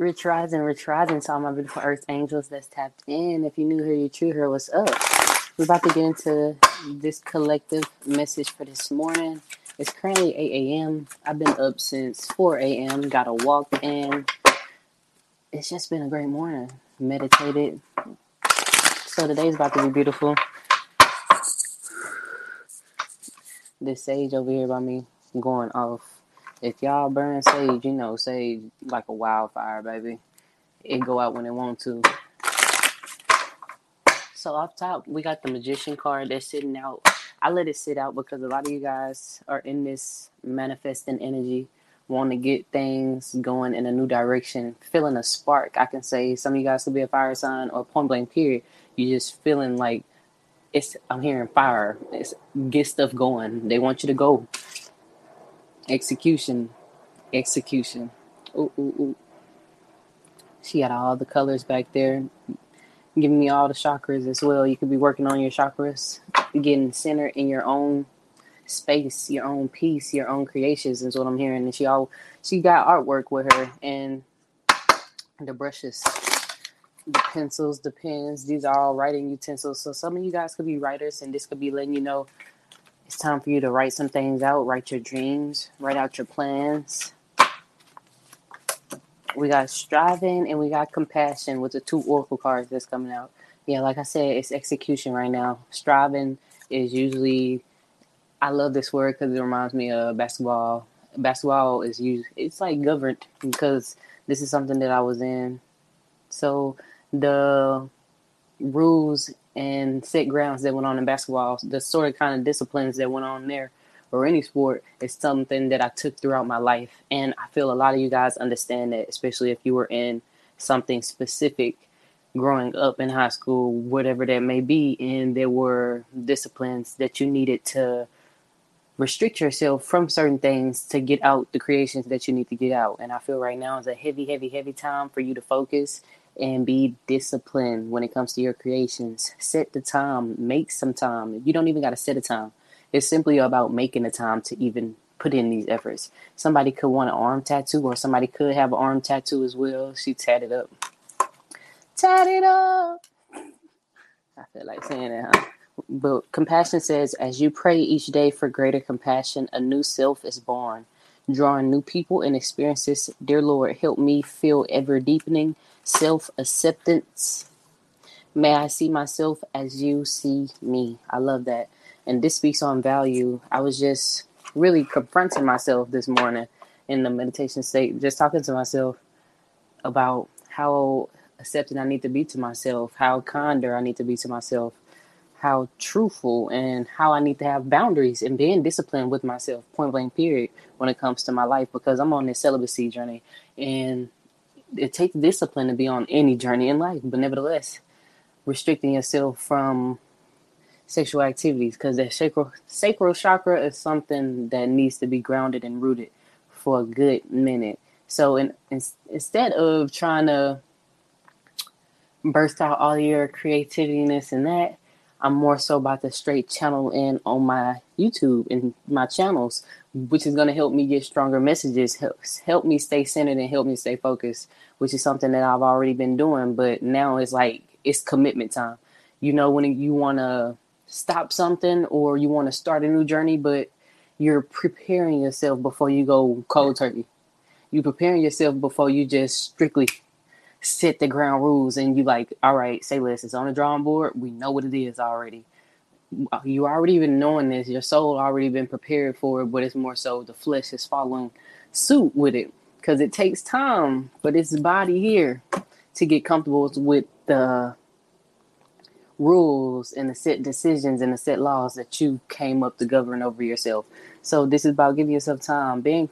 Rich Rising, Rich Rising to all my beautiful Earth angels that's tapped in. If you knew her, you true her, what's up? We're about to get into this collective message for this morning. It's currently 8 a.m. I've been up since 4 a.m. Got a walk in. It's just been a great morning. Meditated. So today's about to be beautiful. This sage over here by me going off. If y'all burn sage, you know, sage like a wildfire, baby. It go out when it want to. So off top, we got the magician card that's sitting out. I let it sit out because a lot of you guys are in this manifesting energy, want to get things going in a new direction, feeling a spark. I can say some of you guys could be a fire sign or point blank period. You just feeling like it's I'm hearing fire. It's get stuff going. They want you to go. Execution. Execution. Ooh, ooh, ooh. She had all the colors back there, giving me all the chakras as well. You could be working on your chakras, getting centered in your own space, your own peace, your own creations is what I'm hearing. And she all she got artwork with her and the brushes, the pencils, the pens. These are all writing utensils. So some of you guys could be writers, and this could be letting you know it's time for you to write some things out, write your dreams, write out your plans. We got striving and we got compassion with the two oracle cards that's coming out. Yeah, like I said, it's execution right now. Striving is usually, I love this word because it reminds me of basketball. Basketball is used, it's like governed because this is something that I was in. So the rules and set grounds that went on in basketball, the sort of kind of disciplines that went on there or any sport is something that I took throughout my life. And I feel a lot of you guys understand that, especially if you were in something specific growing up in high school, whatever that may be, and there were disciplines that you needed to restrict yourself from certain things to get out the creations that you need to get out. And I feel right now is a heavy, heavy, heavy time for you to focus and be disciplined when it comes to your creations. Set the time, make some time. You don't even got to set a time. It's simply about making the time to even put in these efforts. Somebody could want an arm tattoo, or somebody could have an arm tattoo as well. She tatted up. Tatted up. I feel like saying it, huh? But compassion says, as you pray each day for greater compassion, a new self is born, drawing new people and experiences. Dear Lord, help me feel ever deepening self acceptance. May I see myself as you see me. I love that. And this speaks on value. I was just really confronting myself this morning in the meditation state, just talking to myself about how accepting I need to be to myself, how kinder I need to be to myself, how truthful and how I need to have boundaries and being disciplined with myself, point blank period, when it comes to my life because I'm on this celibacy journey and it takes discipline to be on any journey in life, but nevertheless, restricting yourself from sexual activities because that sacral sacral chakra is something that needs to be grounded and rooted for a good minute. So, in, in, instead of trying to burst out all your creativity and that, I'm more so about to straight channel in on my YouTube and my channels, which is going to help me get stronger messages, help, help me stay centered and help me stay focused, which is something that I've already been doing. But now it's like it's commitment time. You know, when you want to stop something or you want to start a new journey, but you're preparing yourself before you go cold turkey. You're preparing yourself before you just strictly set the ground rules and you like, all right, say less. It's on the drawing board. We know what it is already. Uh, you already been knowing this. Your soul already been prepared for it, but it's more so the flesh is following suit with it because it takes time for this body here to get comfortable with the rules and the set decisions and the set laws that you came up to govern over yourself. So this is about giving yourself time, being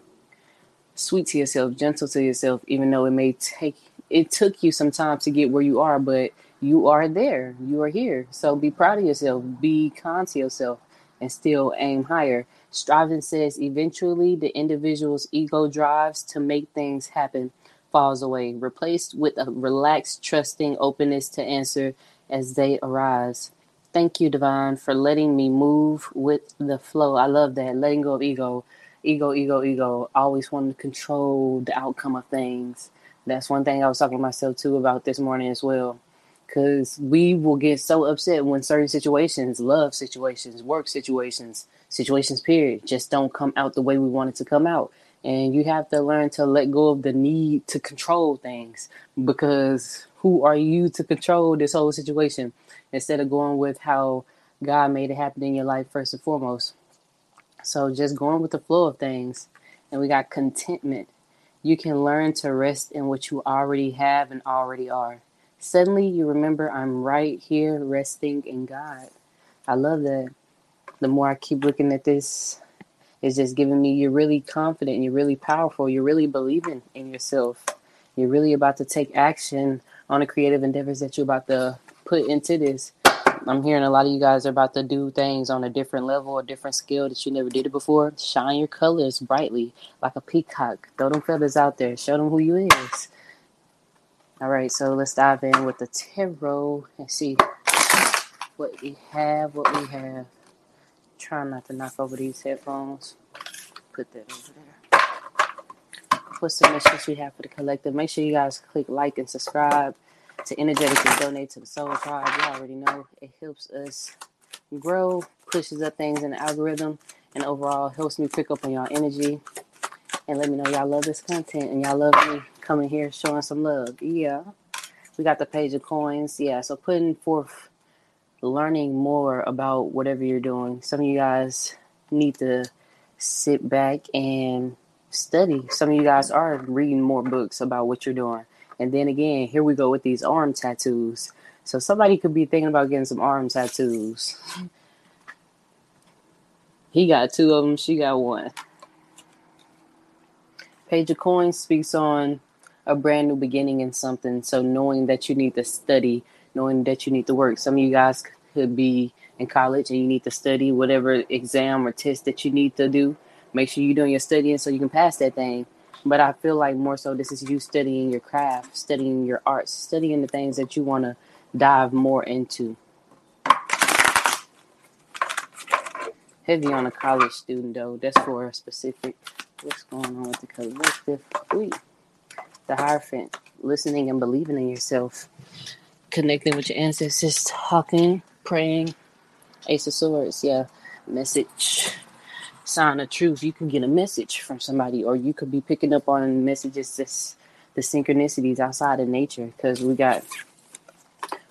sweet to yourself, gentle to yourself, even though it may take it took you some time to get where you are, but you are there. You are here. So be proud of yourself. Be kind to yourself and still aim higher. Striving says eventually the individual's ego drives to make things happen falls away, replaced with a relaxed, trusting openness to answer as they arise. Thank you, Divine, for letting me move with the flow. I love that. Letting go of ego ego, ego, ego, always wanting to control the outcome of things. That's one thing I was talking to myself too about this morning as well. Because we will get so upset when certain situations, love situations, work situations, situations, period, just don't come out the way we want it to come out. And you have to learn to let go of the need to control things because who are you to control this whole situation instead of going with how God made it happen in your life first and foremost. So just going with the flow of things. And we got contentment. You can learn to rest in what you already have and already are. Suddenly you remember I'm right here resting in God. I love that. The more I keep looking at this, it's just giving me you're really confident, you're really powerful, you're really believing in yourself. You're really about to take action on the creative endeavors that you're about to put into this. I'm hearing a lot of you guys are about to do things on a different level, a different skill that you never did it before. Shine your colors brightly like a peacock. Throw them feathers out there. Show them who you is. All right, so let's dive in with the tarot and see what we have. What we have. Try not to knock over these headphones. Put that over there. The message we have for the collective? Make sure you guys click like and subscribe to energetically donate to the Soul Tribe. You already know it helps us grow, pushes up things in the algorithm, and overall helps me pick up on y'all energy. And let me know y'all love this content and y'all love me coming here showing some love. Yeah. We got the page of coins. Yeah. So putting forth learning more about whatever you're doing. Some of you guys need to sit back and study. Some of you guys are reading more books about what you're doing. And then again, here we go with these arm tattoos. So somebody could be thinking about getting some arm tattoos. He got two of them, she got one. Page of Coins speaks on a brand new beginning in something. So knowing that you need to study, knowing that you need to work. Some of you guys could be in college and you need to study whatever exam or test that you need to do. Make sure you're doing your studying so you can pass that thing. But I feel like more so this is you studying your craft, studying your arts, studying the things that you want to dive more into. Heavy on a college student though. That's for a specific. What's going on with the collective? Ooh. The Hierophant. Listening and believing in yourself. Connecting with your ancestors. Talking, praying. Ace of Swords. Yeah. Message sign of truth, you can get a message from somebody, or you could be picking up on messages, just the synchronicities outside of nature, because we got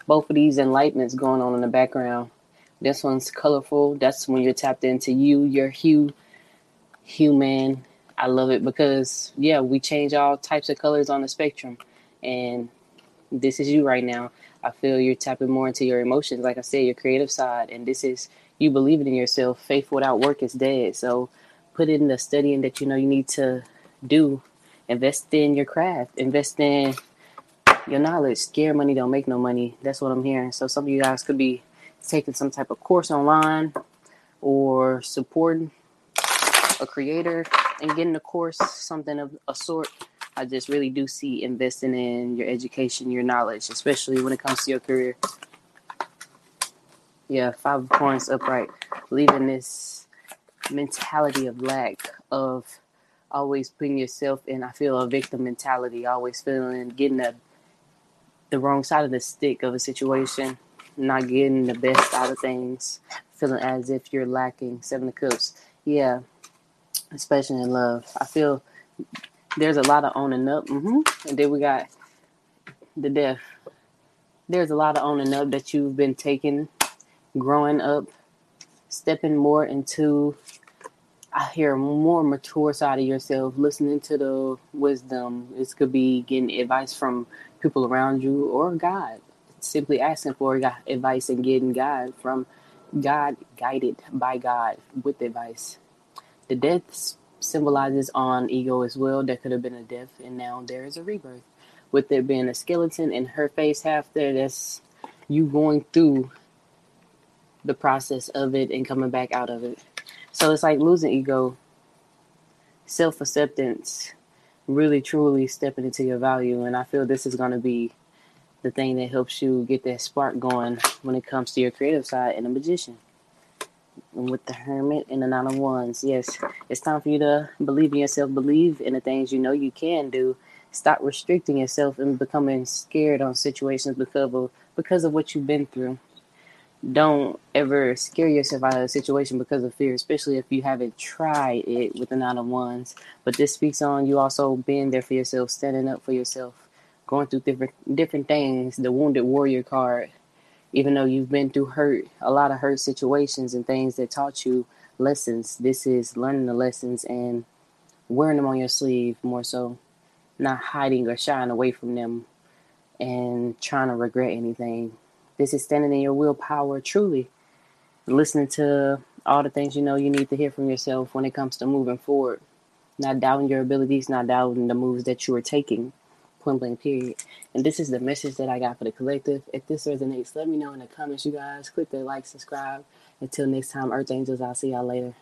both of these enlightenments going on in the background. This one's colorful. That's when you're tapped into you, your hue, human. I love it because yeah, we change all types of colors on the spectrum, and this is you right now. I feel you're tapping more into your emotions, like I said, your creative side, and this is you believing in yourself. Faith without work is dead. So put in the studying that you know you need to do. Invest in your craft. Invest in your knowledge. Scare money don't make no money. That's what I'm hearing. So some of you guys could be taking some type of course online or supporting a creator and getting a course, something of a sort. I just really do see investing in your education, your knowledge, especially when it comes to your career. Yeah, five points upright, leaving this mentality of lack of always putting yourself in. I feel a victim mentality, always feeling getting the the wrong side of the stick of a situation, not getting the best out of things, feeling as if you're lacking. Seven of Cups, yeah, especially in love. I feel there's a lot of owning up, mm-hmm. and then we got the death. There's a lot of owning up that you've been taking growing up, stepping more into I hear more mature side of yourself, listening to the wisdom. This could be getting advice from people around you or God. Simply asking for advice and getting God from God, guided by God with advice. The death symbolizes on ego as well. There could have been a death, and now there is a rebirth. With there being a skeleton and her face half there, that's you going through the process of it and coming back out of it. So it's like losing ego, self acceptance, really truly stepping into your value. And I feel this is going to be the thing that helps you get that spark going when it comes to your creative side and a magician. With the Hermit and the Nine of Wands, yes, it's time for you to believe in yourself, believe in the things you know you can do. Stop restricting yourself and becoming scared on situations because of because of what you've been through. Don't ever scare yourself out of a situation because of fear, especially if you haven't tried it with the Nine of Wands. But this speaks on you also being there for yourself, standing up for yourself, going through different different things. The Wounded Warrior card even though you've been through hurt, a lot of hurt situations and things that taught you lessons, this is learning the lessons and wearing them on your sleeve more so, not hiding or shying away from them and trying to regret anything. This is standing in your willpower truly, listening to all the things you know you need to hear from yourself when it comes to moving forward, not doubting your abilities, not doubting the moves that you are taking point blank period. And this is the message that I got for the collective. If this resonates, let me know in the comments, you guys. Click the like, subscribe. Until next time, Earth Angels, I'll see y'all later.